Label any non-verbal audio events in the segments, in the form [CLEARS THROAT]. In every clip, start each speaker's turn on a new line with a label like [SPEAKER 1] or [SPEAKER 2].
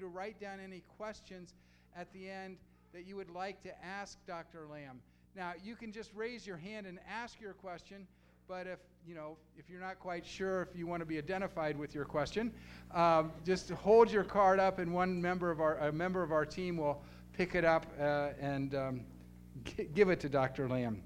[SPEAKER 1] to write down any questions at the end that you would like to ask Dr. Lam. Now, you can just raise your hand and ask your question, but if, you know, if you're not quite sure if you want to be identified with your question, um, just hold your card up and one member of our, a member of our team will pick it up uh, and um, [LAUGHS] g- give it to Dr. Lam.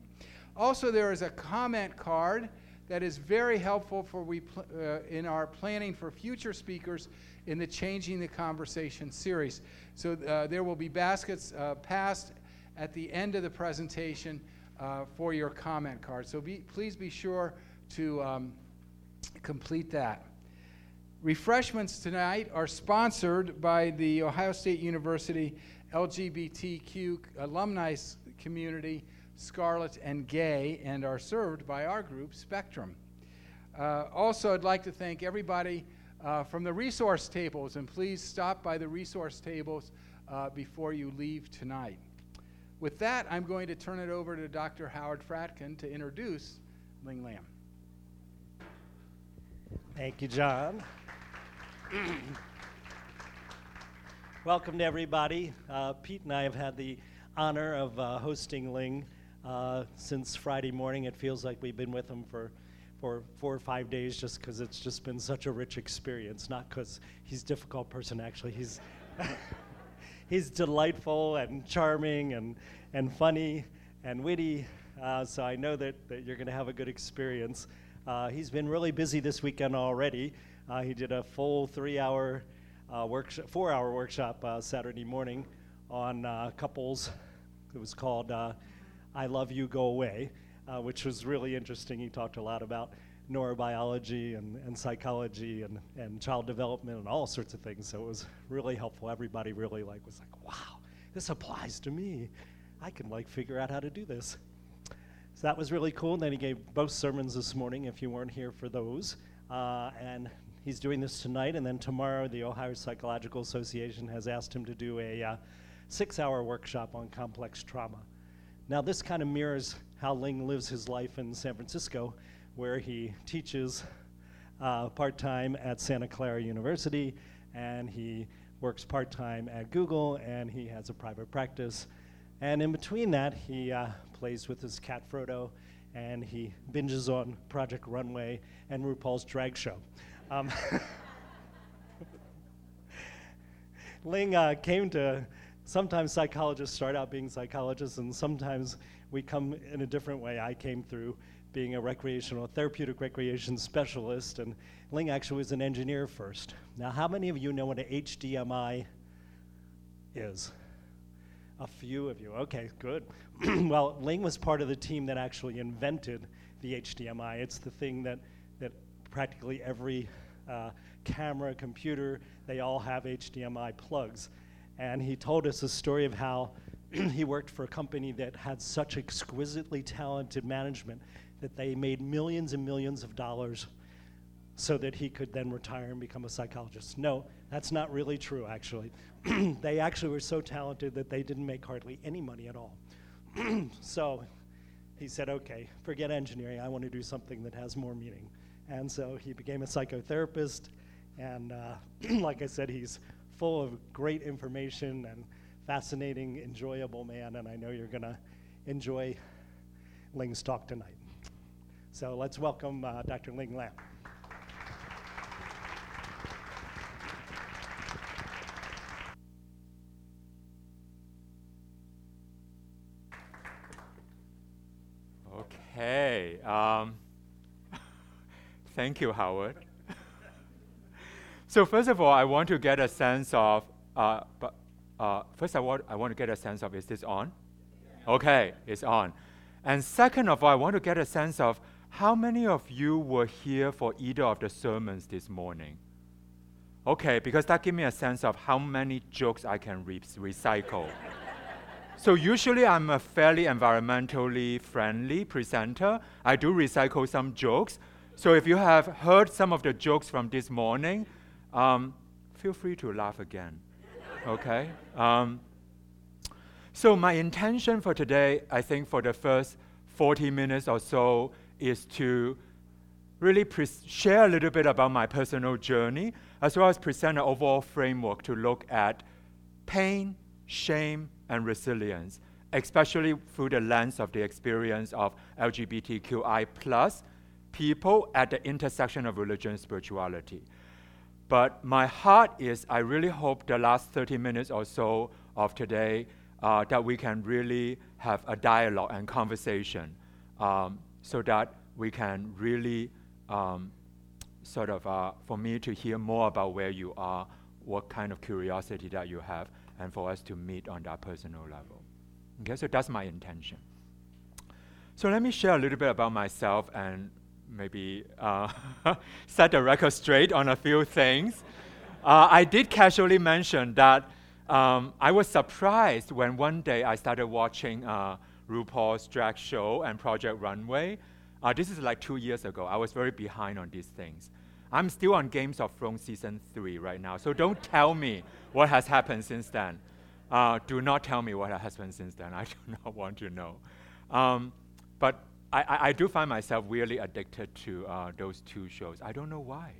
[SPEAKER 1] Also, there is a comment card that is very helpful for we pl- uh, in our planning for future speakers in the Changing the Conversation series. So uh, there will be baskets uh, passed at the end of the presentation uh, for your comment card. So be, please be sure to um, complete that. Refreshments tonight are sponsored by the Ohio State University LGBTQ alumni community, Scarlet and Gay, and are served by our group, Spectrum. Uh, also, I'd like to thank everybody uh, from the resource tables, and please stop by the resource tables uh, before you leave tonight. With that, I'm going to turn it over to Dr. Howard Fradkin to introduce Ling Lam.
[SPEAKER 2] Thank you, John. Welcome to everybody. Uh, Pete and I have had the honor of uh, hosting Ling uh, since Friday morning. It feels like we've been with him for, for four or five days just because it's just been such a rich experience. Not because he's a difficult person, actually. He's [LAUGHS] he's delightful and charming and, and funny and witty. Uh, so I know that, that you're going to have a good experience. Uh, he's been really busy this weekend already. Uh, he did a full three-hour uh, workshop, workshop uh, Saturday morning on uh, couples. It was called "I Love You, Go Away," which was really interesting. He talked a lot about neurobiology and, and psychology and, and child development and all sorts of things. So it was really helpful. Everybody really like was like, wow, this applies to me. I can like figure out how to do this. So that was really cool. And then he gave both sermons this morning if you weren't here for those. Uh, and he's doing this tonight. And then tomorrow, the Ohio Psychological Association has asked him to do a uh, six hour workshop on complex trauma. Now, this kind of mirrors how Ling lives his life in San Francisco where he teaches uh, part time at Santa Clara University, and he works part time at Google, and he has a private practice. And in between that, he uh, plays with his cat Frodo, and he binges on Project Runway and RuPaul's Drag Show. Um, [LAUGHS] Ling uh, came to. Sometimes psychologists start out being psychologists, and sometimes we come in a different way. I came through being a recreational, therapeutic recreation specialist, and Ling actually was an engineer first. Now, how many of you know what an HDMI is? A few of you. Okay, good. [CLEARS THROAT] well, Ling was part of the team that actually invented the HDMI. It's the thing that, that practically every uh, camera, computer, they all have HDMI plugs. And he told us a story of how [CLEARS THROAT] he worked for a company that had such exquisitely talented management that they made millions and millions of dollars so that he could then retire and become a psychologist. No, that's not really true, actually. [CLEARS THROAT] they actually were so talented that they didn't make hardly any money at all. [CLEARS THROAT] so he said, okay, forget engineering. I want to do something that has more meaning. And so he became a psychotherapist. And uh, like I said, he's full of great information and fascinating, enjoyable man. And I know you're going to enjoy Ling's talk tonight. So let's welcome uh, Dr. Ling Lam.
[SPEAKER 3] Okay. Um, [LAUGHS] thank you, Howard. [LAUGHS] so first of all, I want to get a sense of, uh, uh, first I want, I want to get a sense of, is this on? Okay, it's on. And second of all, I want to get a sense of how many of you were here for either of the sermons this morning? Okay, because that gives me a sense of how many jokes I can re- recycle. [LAUGHS] so usually I'm a fairly environmentally friendly presenter. I do recycle some jokes. So if you have heard some of the jokes from this morning, um, feel free to laugh again. Okay? Um, so my intention for today, I think for the first 40 minutes or so, is to really pre- share a little bit about my personal journey, as well as present an overall framework to look at pain, shame, and resilience, especially through the lens of the experience of LGBTQI plus people at the intersection of religion and spirituality. But my heart is, I really hope the last 30 minutes or so of today uh, that we can really have a dialogue and conversation um, so that we can really um, sort of, uh, for me to hear more about where you are, what kind of curiosity that you have, and for us to meet on that personal level. Okay, so that's my intention. So let me share a little bit about myself and maybe uh, [LAUGHS] set the record straight on a few things. Uh, I did casually mention that um, I was surprised when one day I started watching uh, RuPaul's drag show and Project Runway. Uh, this is like two years ago. I was very behind on these things. I'm still on Games of Thrones season three right now, so don't tell me what has happened since then. Uh, do not tell me what has happened since then. [LAUGHS] I do not want to know. Um, but I, I, do find myself really addicted to uh, those two shows. I don't know why.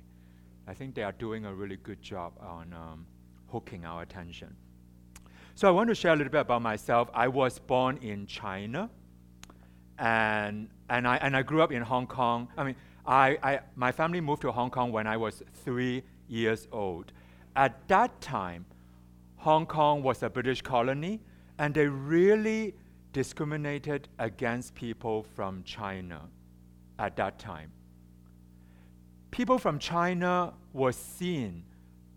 [SPEAKER 3] I think they are doing a really good job on um, hooking our attention. So I want to share a little bit about myself. I was born in China, and and I and I grew up in Hong Kong. I mean, I, I my family moved to Hong Kong when I was three years old. At that time, Hong Kong was a British colony, and they really discriminated against people from China at that time. People from China were seen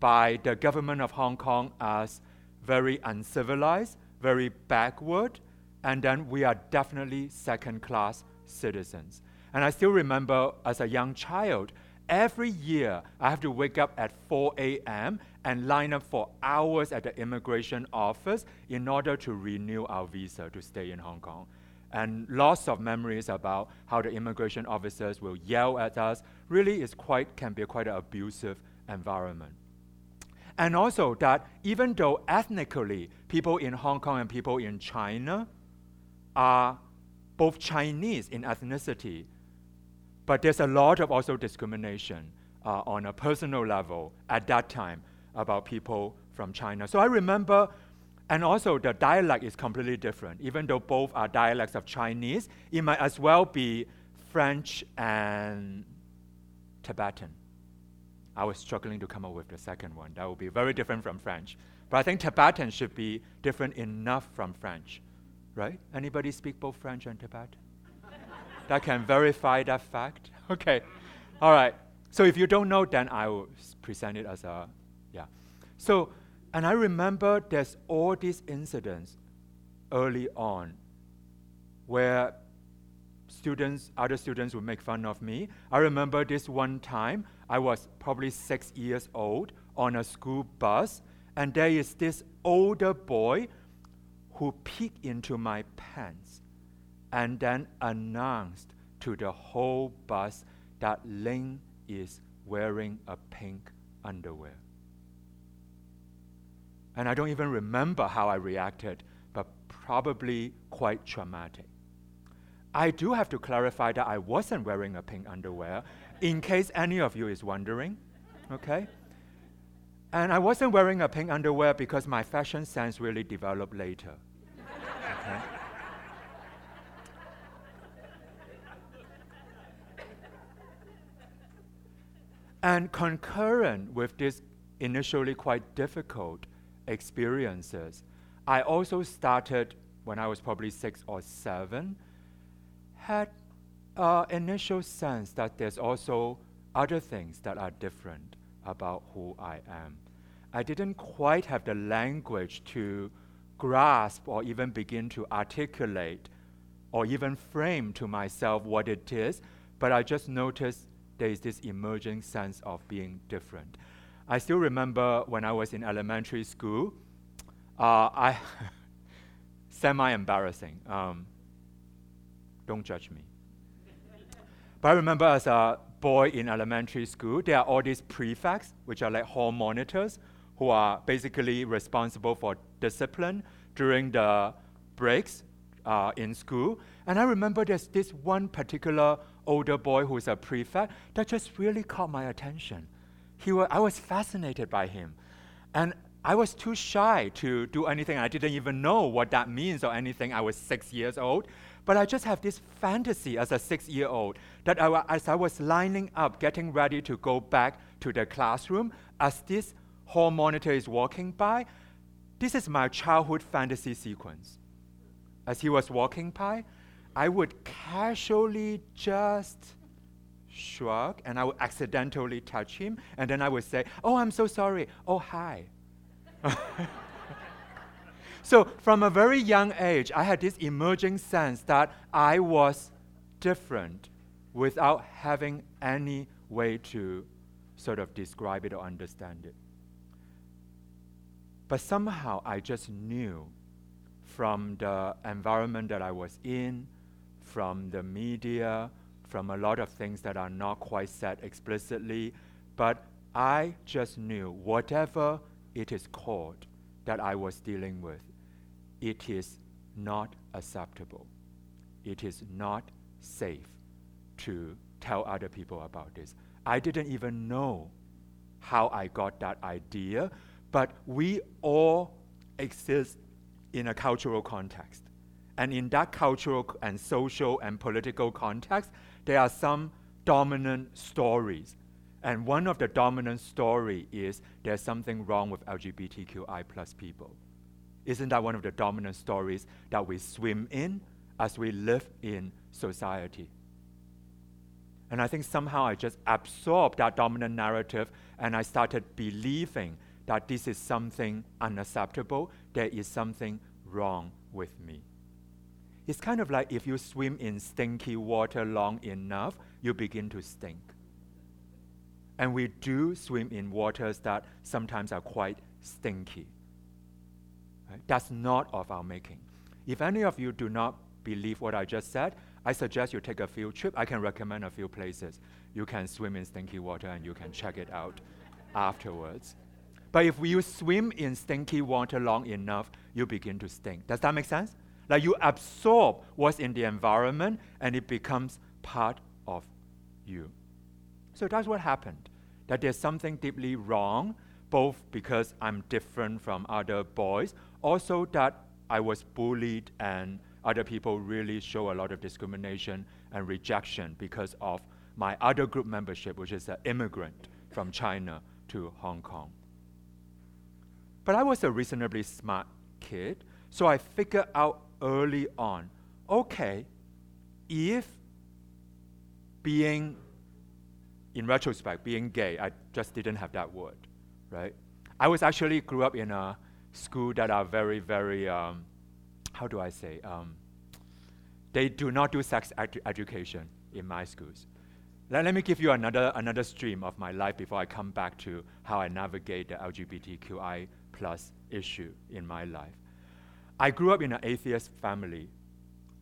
[SPEAKER 3] by the government of Hong Kong as very uncivilized, very backward, and then we are definitely second class citizens. And I still remember as a young child, every year I have to wake up at 4 a.m. and line up for hours at the immigration office in order to renew our visa to stay in Hong Kong. And lots of memories about how the immigration officers will yell at us. Really, is quite can be quite an abusive environment. And also that even though ethnically people in Hong Kong and people in China are both Chinese in ethnicity, but there's a lot of also discrimination uh, on a personal level at that time about people from China. So I remember, and also the dialect is completely different. Even though both are dialects of Chinese, it might as well be French and Tibetan. I was struggling to come up with the second one. That would be very different from French. But I think Tibetan should be different enough from French, right? Anybody speak both French and Tibetan? That can verify that fact? [LAUGHS] Okay. All right. So if you don't know, then I will present it as a, yeah. So, and I remember there's all these incidents early on where students, other students would make fun of me. I remember this one time, I was probably six years old on a school bus, and there is this older boy who peeked into my pants and then announced to the whole bus that Ling is wearing a pink underwear. And I don't even remember how I reacted, but probably quite traumatic. I do have to clarify that I wasn't wearing a pink underwear, in case any of you is wondering, okay? And I wasn't wearing a pink underwear because my fashion sense really developed later. Okay? And concurrent with these initially quite difficult experiences, I also started when I was probably six or seven, had an initial sense that there's also other things that are different about who I am. I didn't quite have the language to grasp or even begin to articulate or even frame to myself what it is, but I just noticed there is this emerging sense of being different. I still remember when I was in elementary school, uh, I [LAUGHS] semi embarrassing. Um, don't judge me. but I remember as a boy in elementary school, there are all these prefects, which are like hall monitors, who are basically responsible for discipline during the breaks uh, in school. And I remember there's this one particular older boy who's a prefect that just really caught my attention. He wa- I was fascinated by him. And I was too shy to do anything. I didn't even know what that means or anything. I was six years old. But I just have this fantasy as a six year old that I, as I was lining up, getting ready to go back to the classroom, as this hall monitor is walking by, this is my childhood fantasy sequence. As he was walking by, I would casually just shrug and I would accidentally touch him, and then I would say, Oh, I'm so sorry. Oh, hi. [LAUGHS] so, from a very young age, I had this emerging sense that I was different without having any way to sort of describe it or understand it. But somehow I just knew from the environment that I was in, from the media, from a lot of things that are not quite said explicitly, but I just knew whatever it is called that I was dealing with, it is not acceptable. It is not safe to tell other people about this. I didn't even know how I got that idea, but we all exist in a cultural context. And in that cultural and social and political context, there are some dominant stories. And one of the dominant story is there's something wrong with LGBTQI plus people. Isn't that one of the dominant stories that we swim in as we live in society? And I think somehow I just absorbed that dominant narrative and I started believing that this is something unacceptable, there is something wrong with me. It's kind of like if you swim in stinky water long enough, you begin to stink. And we do swim in waters that sometimes are quite stinky. Right? That's not of our making. If any of you do not believe what I just said, I suggest you take a field trip. I can recommend a few places. You can swim in stinky water and you can check it out afterwards. But if you swim in stinky water long enough, you begin to stink. Does that make sense? Like you absorb what's in the environment and it becomes part of you. So that's what happened. That there's something deeply wrong, both because I'm different from other boys, also that I was bullied and other people really show a lot of discrimination and rejection because of my other group membership, which is an immigrant from China to Hong Kong. But I was a reasonably smart kid, so I figured out early on okay, if being, in retrospect, being gay, I just didn't have that word, right? I was actually grew up in a school that are very, very, um, how do I say? Um, they do not do sex edu- education in my schools. Let, let me give you another, another stream of my life before I come back to how I navigate the LGBTQI plus issue in my life. I grew up in an atheist family.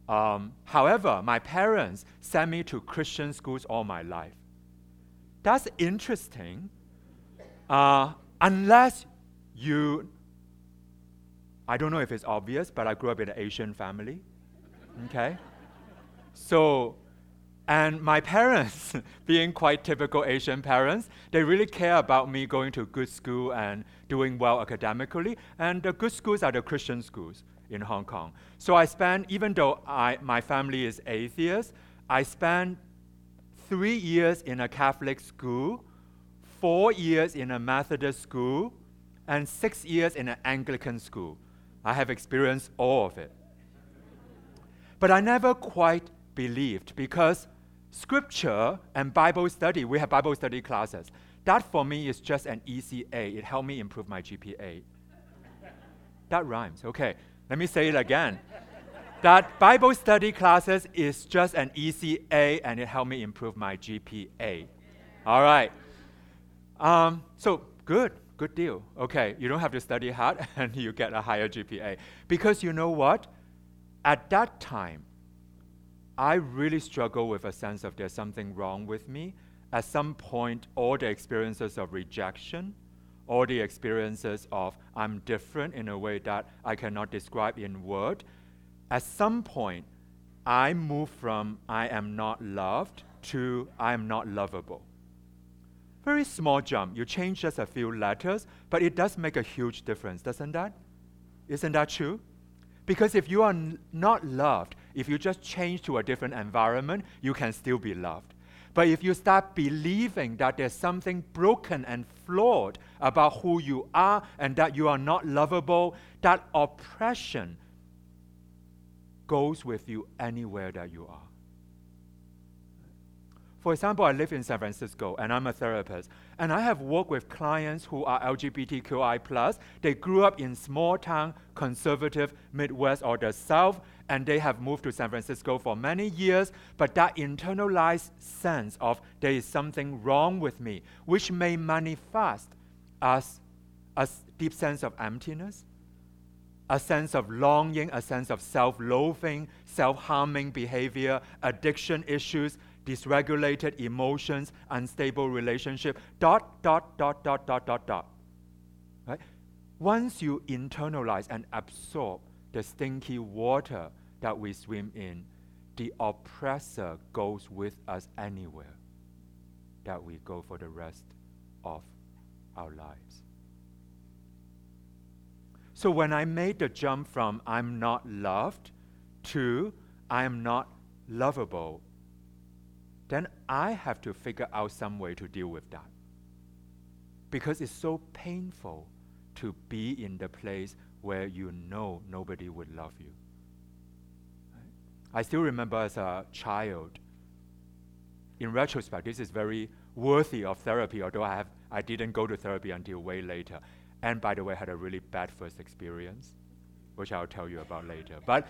[SPEAKER 3] Um, however, my parents sent me to Christian schools all my life. That's interesting, uh, unless you, I don't know if it's obvious, but I grew up in an Asian family. Okay? So and my parents, [LAUGHS] being quite typical Asian parents, they really care about me going to good school and doing well academically. And the good schools are the Christian schools in Hong Kong. So I spent, even though I, my family is atheist, I spent three years in a Catholic school, four years in a Methodist school, and six years in an Anglican school. I have experienced all of it. But I never quite believed because scripture and Bible study, we have Bible study classes. That for me is just an easy A. It helped me improve my GPA. that rhymes. Okay, let me say it again. that Bible study classes is just an easy A and it helped me improve my GPA. All right. Um, so good, good deal. Okay, you don't have to study hard [LAUGHS] and you get a higher GPA. Because you know what? At that time, I really struggle with a sense of there's something wrong with me. At some point, all the experiences of rejection, all the experiences of I'm different in a way that I cannot describe in word, at some point, I move from I am not loved to I am not lovable. Very small jump. You change just a few letters, but it does make a huge difference, doesn't that? Isn't that true? Because if you are n- not loved, if you just change to a different environment, you can still be loved. But if you start believing that there's something broken and flawed about who you are and that you are not lovable, that oppression goes with you anywhere that you are. For example, I live in San Francisco and I'm a therapist, and I have worked with clients who are LGBTQI. They grew up in small town, conservative Midwest or the South, and they have moved to San Francisco for many years, but that internalized sense of there is something wrong with me, which may manifest as a deep sense of emptiness, a sense of longing, a sense of self loathing, self harming behavior, addiction issues, dysregulated emotions, unstable relationship, dot, dot, dot, dot, dot, dot, dot. Right? Once you internalize and absorb the stinky water that we swim in, the oppressor goes with us anywhere that we go for the rest of our lives. So when I made the jump from I'm not loved to I'm not lovable, then I have to figure out some way to deal with that. Because it's so painful to be in the place where you know nobody would love you. I still remember as a child, in retrospect, this is very worthy of therapy, although I, have, I didn't go to therapy until way later. And by the way, I had a really bad first experience, which I'll tell you about later. But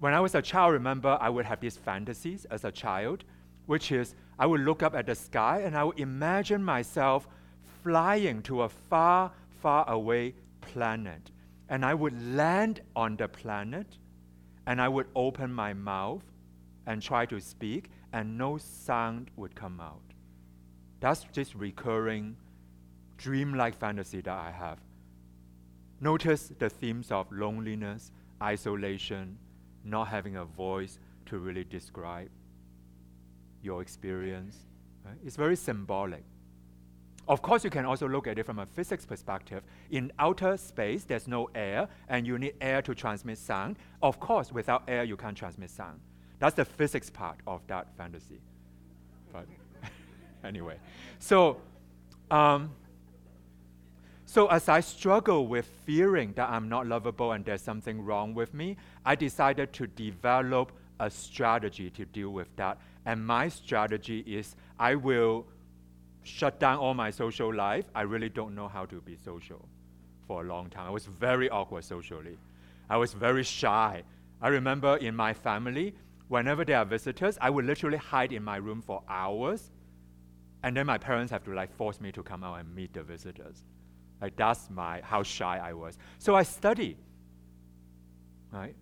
[SPEAKER 3] when I was a child, remember, I would have these fantasies as a child which is I would look up at the sky and I would imagine myself flying to a far, far away planet. And I would land on the planet and I would open my mouth and try to speak, and no sound would come out. That's this recurring dreamlike fantasy that I have. Notice the themes of loneliness, isolation, not having a voice to really describe your experience. Right? It's very symbolic. Of course, you can also look at it from a physics perspective. In outer space, there's no air, and you need air to transmit sound. Of course, without air, you can't transmit sound. That's the physics part of that fantasy. But [LAUGHS] anyway, so um, so as I struggle with fearing that I'm not lovable and there's something wrong with me, I decided to develop a strategy to deal with that and my strategy is I will shut down all my social life. I really don't know how to be social for a long time. I was very awkward socially. I was very shy. I remember in my family, whenever there are visitors, I would literally hide in my room for hours. And then my parents have to like force me to come out and meet the visitors. Like that's my how shy I was. So I study. Right?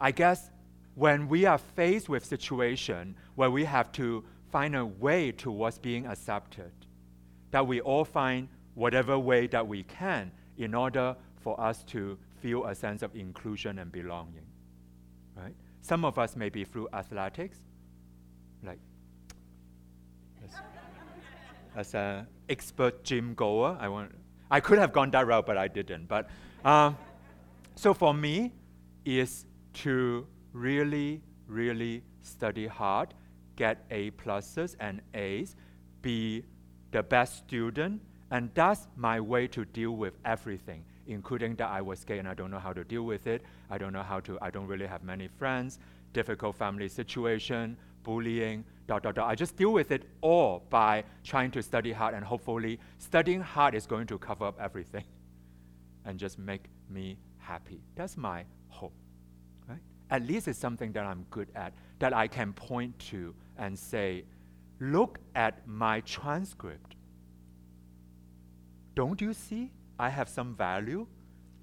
[SPEAKER 3] I guess when we are faced with situation where we have to find a way towards being accepted, that we all find whatever way that we can in order for us to feel a sense of inclusion and belonging. Right? Some of us may be through athletics, like as, as an expert gym goer, I want. I could have gone that route, but I didn't. But um, so for me, is to really, really study hard, get A pluses and A's, be the best student, and that's my way to deal with everything, including that I was gay and I don't know how to deal with it. I don't know how to, I don't really have many friends, difficult family situation, bullying, dot, dot, dot. I just deal with it all by trying to study hard, and hopefully, studying hard is going to cover up everything [LAUGHS] and just make me happy. That's my hope at least it's something that I'm good at, that I can point to and say, look at my transcript. Don't you see I have some value?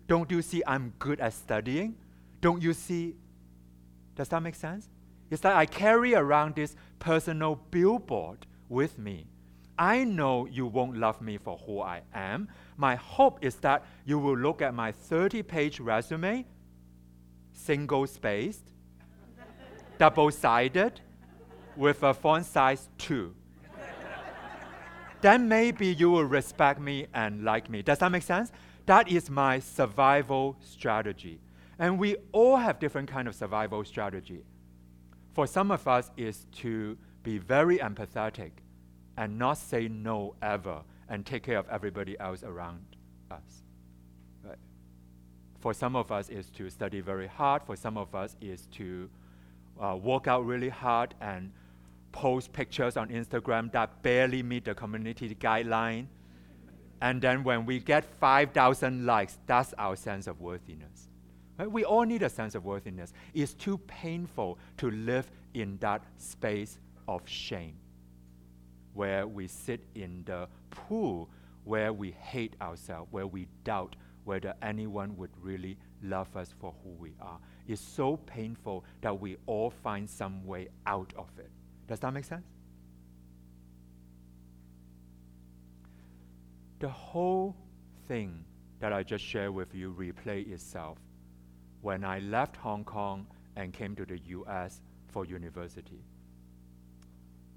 [SPEAKER 3] Don't you see I'm good at studying? Don't you see? Does that make sense? It's that I carry around this personal billboard with me. I know you won't love me for who I am. My hope is that you will look at my 30 page resume single spaced, double sided, with a font size 2. then maybe you will respect me and like me. Does that make sense? That is my survival strategy. And we all have different kind of survival strategy. For some of us is to be very empathetic and not say no ever and take care of everybody else around us. For some of us is to study very hard. For some of us is to uh, work out really hard and post pictures on Instagram that barely meet the community guideline. And then when we get 5,000 likes, that's our sense of worthiness. Right? We all need a sense of worthiness. It's too painful to live in that space of shame where we sit in the pool where we hate ourselves, where we doubt whether anyone would really love us for who we are. It's so painful that we all find some way out of it. Does that make sense? The whole thing that I just shared with you replay itself when I left Hong Kong and came to the US for university.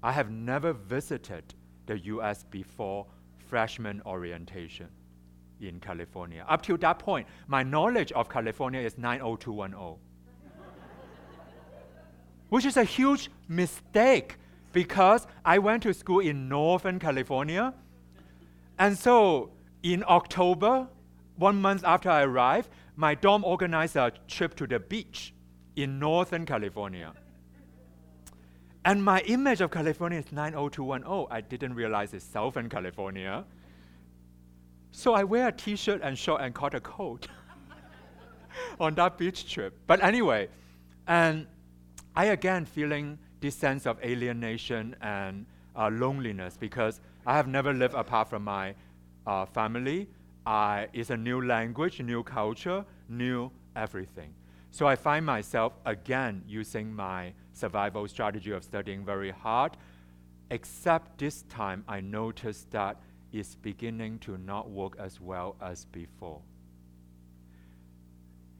[SPEAKER 3] I have never visited the US before freshman orientation in California. Up to that point, my knowledge of California is 90210, which is a huge mistake because I went to school in Northern California. And so in October, one month after I arrived, my dorm organized a trip to the beach in Northern California. And my image of California is 90210. I didn't realize it's Southern California. So I wear a t-shirt and short and caught a coat [LAUGHS] on that beach trip. But anyway, and I again feeling this sense of alienation and uh, loneliness because I have never lived apart from my uh, family. I, it's a new language, new culture, new everything. So I find myself again using my survival strategy of studying very hard, except this time I noticed that it's beginning to not work as well as before.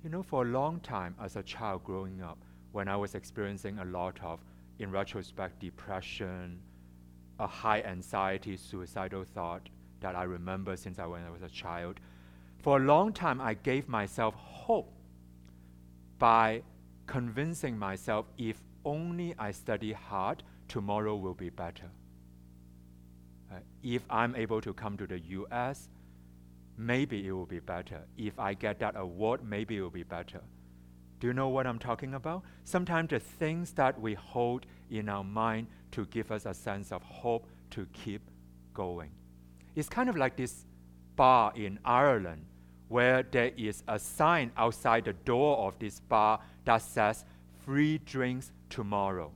[SPEAKER 3] You know, for a long time as a child growing up, when I was experiencing a lot of, in retrospect, depression, a high anxiety, suicidal thought, that I remember since I when I was a child. For a long time, I gave myself hope by convincing myself if only I study hard, tomorrow will be better. Uh, if I'm able to come to the US, maybe it will be better. If I get that award, maybe it will be better. Do you know what I'm talking about? Sometimes the things that we hold in our mind to give us a sense of hope to keep going. It's kind of like this bar in Ireland where there is a sign outside the door of this bar that says free drinks tomorrow.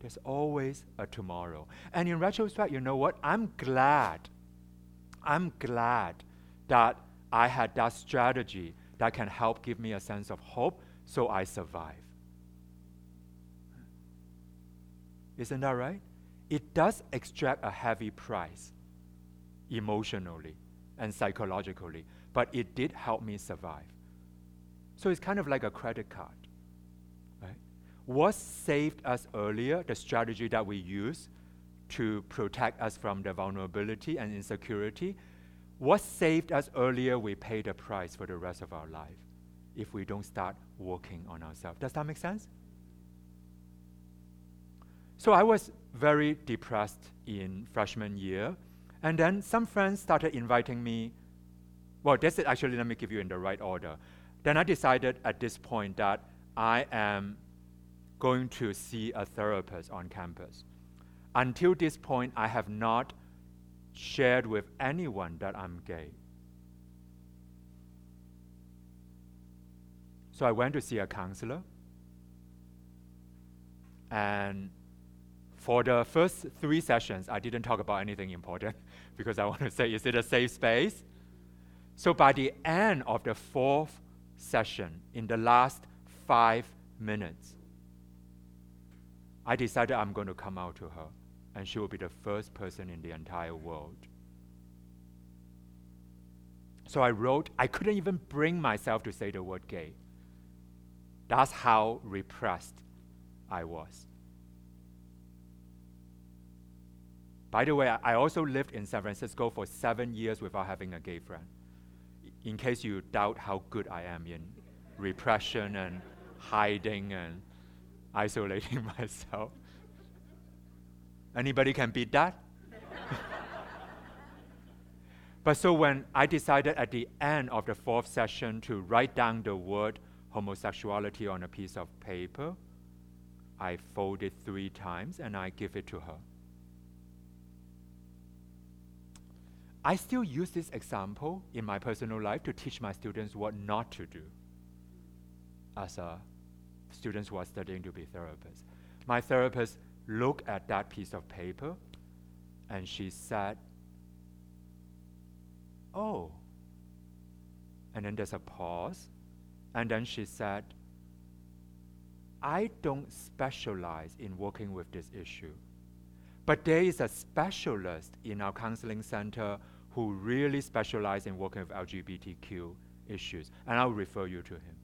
[SPEAKER 3] There's always a tomorrow. And in retrospect, you know what? I'm glad. I'm glad that I had that strategy that can help give me a sense of hope so I survive. Isn't that right? it does extract a heavy price emotionally and psychologically, but it did help me survive. So it's kind of like a credit card. What saved us earlier, the strategy that we use to protect us from the vulnerability and insecurity, what saved us earlier, we pay the price for the rest of our life if we don't start working on ourselves. Does that make sense? So I was very depressed in freshman year. And then some friends started inviting me. Well, that's it. Actually, let me give you in the right order. Then I decided at this point that I am going to see a therapist on campus. Until this point, I have not shared with anyone that I'm gay. So I went to see a counselor. And for the first three sessions, I didn't talk about anything important [LAUGHS] because I want to say, is it a safe space? So by the end of the fourth session, in the last five minutes, I decided I'm going to come out to her, and she will be the first person in the entire world. So I wrote, I couldn't even bring myself to say the word gay. That's how repressed I was. By the way, I also lived in San Francisco for seven years without having a gay friend. In case you doubt how good I am in repression and hiding and isolating [LAUGHS] myself. Anybody can beat that? [LAUGHS] but so when I decided at the end of the fourth session to write down the word homosexuality on a piece of paper, I fold it three times and I give it to her. I still use this example in my personal life to teach my students what not to do as a students who are studying to be therapists. My therapist looked at that piece of paper and she said, Oh. And then there's a pause. And then she said, I don't specialize in working with this issue. But there is a specialist in our counseling center who really specializes in working with LGBTQ issues, and I'll refer you to him.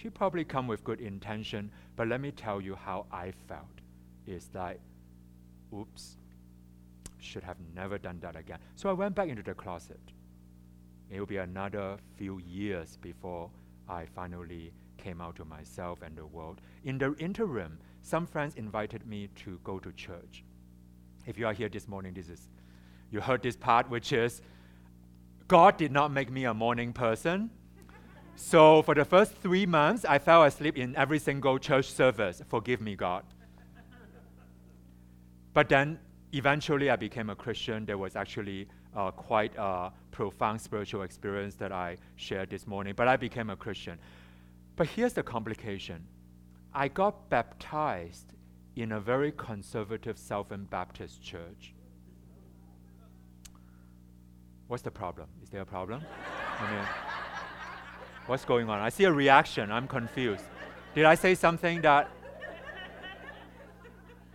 [SPEAKER 3] She probably come with good intention, but let me tell you how I felt. Is like, oops, should have never done that again. So I went back into the closet. It will be another few years before I finally came out to myself and the world. In the interim, some friends invited me to go to church. If you are here this morning, this is you heard this part, which is God did not make me a morning person. So for the first three months, I fell asleep in every single church service. Forgive me, God. But then eventually I became a Christian. There was actually uh, quite a profound spiritual experience that I shared this morning, but I became a Christian. But here's the complication I got baptized in a very conservative Southern Baptist church. What's the problem? Is there a problem? I mean, what's going on? I see a reaction. I'm confused. Did I say something that.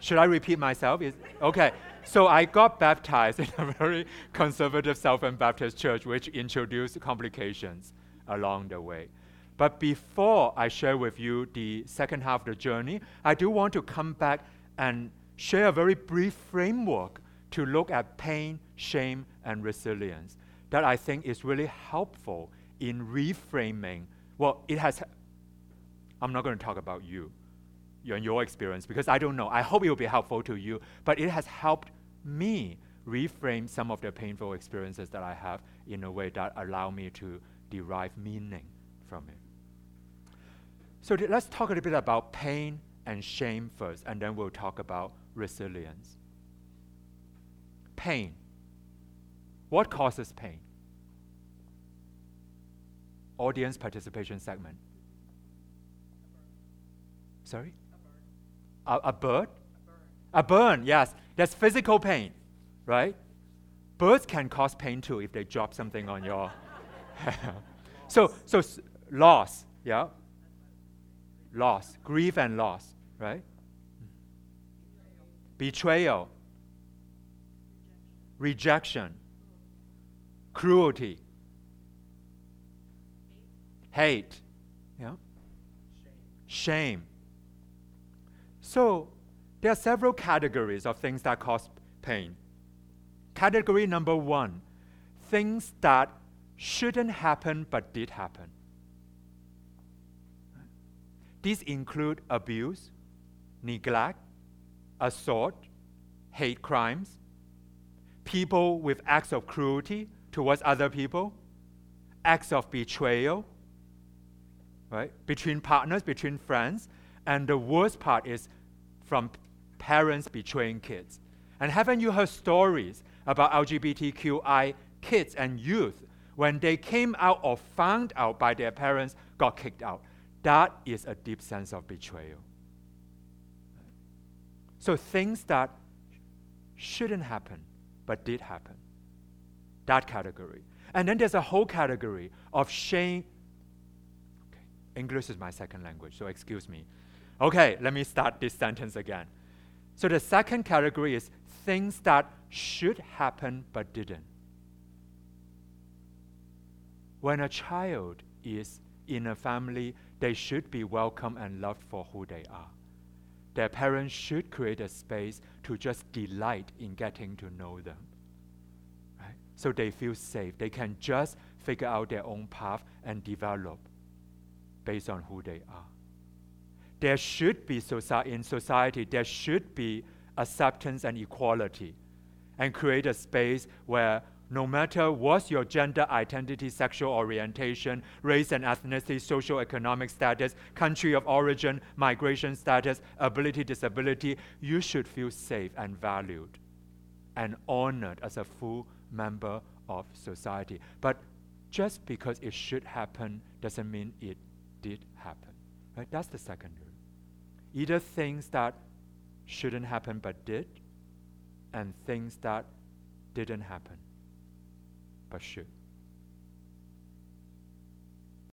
[SPEAKER 3] Should I repeat myself? Is, okay. So I got baptized [LAUGHS] in a very conservative Southern Baptist church, which introduced complications along the way. But before I share with you the second half of the journey, I do want to come back and share a very brief framework to look at pain, shame, and resilience that I think is really helpful in reframing. Well, it has. I'm not going to talk about you and your experience because I don't know. I hope it will be helpful to you, but it has helped me reframe some of the painful experiences that I have in a way that allow me to derive meaning from it. So th- let's talk a little bit about pain and shame first, and then we'll talk about resilience. Pain. What causes pain? Audience participation segment. Sorry? A, a bird? A burn, yes. That's physical pain, right? Birds can cause pain too if they drop something on your. [LAUGHS] so, so loss, yeah loss, grief and loss, right? Betrayal, rejection, cruelty, hate, yeah? shame. So there are several categories of things that cause pain. Category number one things that shouldn't happen but did happen. These include abuse, neglect, assault, hate crimes, people with acts of cruelty towards other people, acts of betrayal, right? Between partners, between friends, and the worst part is from parents betraying kids. And haven't you heard stories about LGBTQI kids and youth when they came out or found out by their parents got kicked out? that is a deep sense of betrayal. So things that shouldn't happen but did happen. That category. And then there's a whole category of shame. English is my second language, so excuse me. Okay, let me start this sentence again. So the second category is things that should happen but didn't. When a child is in a family, they should be welcome and loved for who they are. Their parents should create a space to just delight in getting to know them. Right? So they feel safe. They can just figure out their own path and develop based on who they are. There should be in society, there should be acceptance and equality and create a space where no matter what your gender identity, sexual orientation, race and ethnicity, social economic status, country of origin, migration status, ability, disability, you should feel safe and valued and honored as a full member of society. But just because it should happen doesn't mean it did happen. Right? That's the second rule. Either things that shouldn't happen but did, and things that didn't happen but should.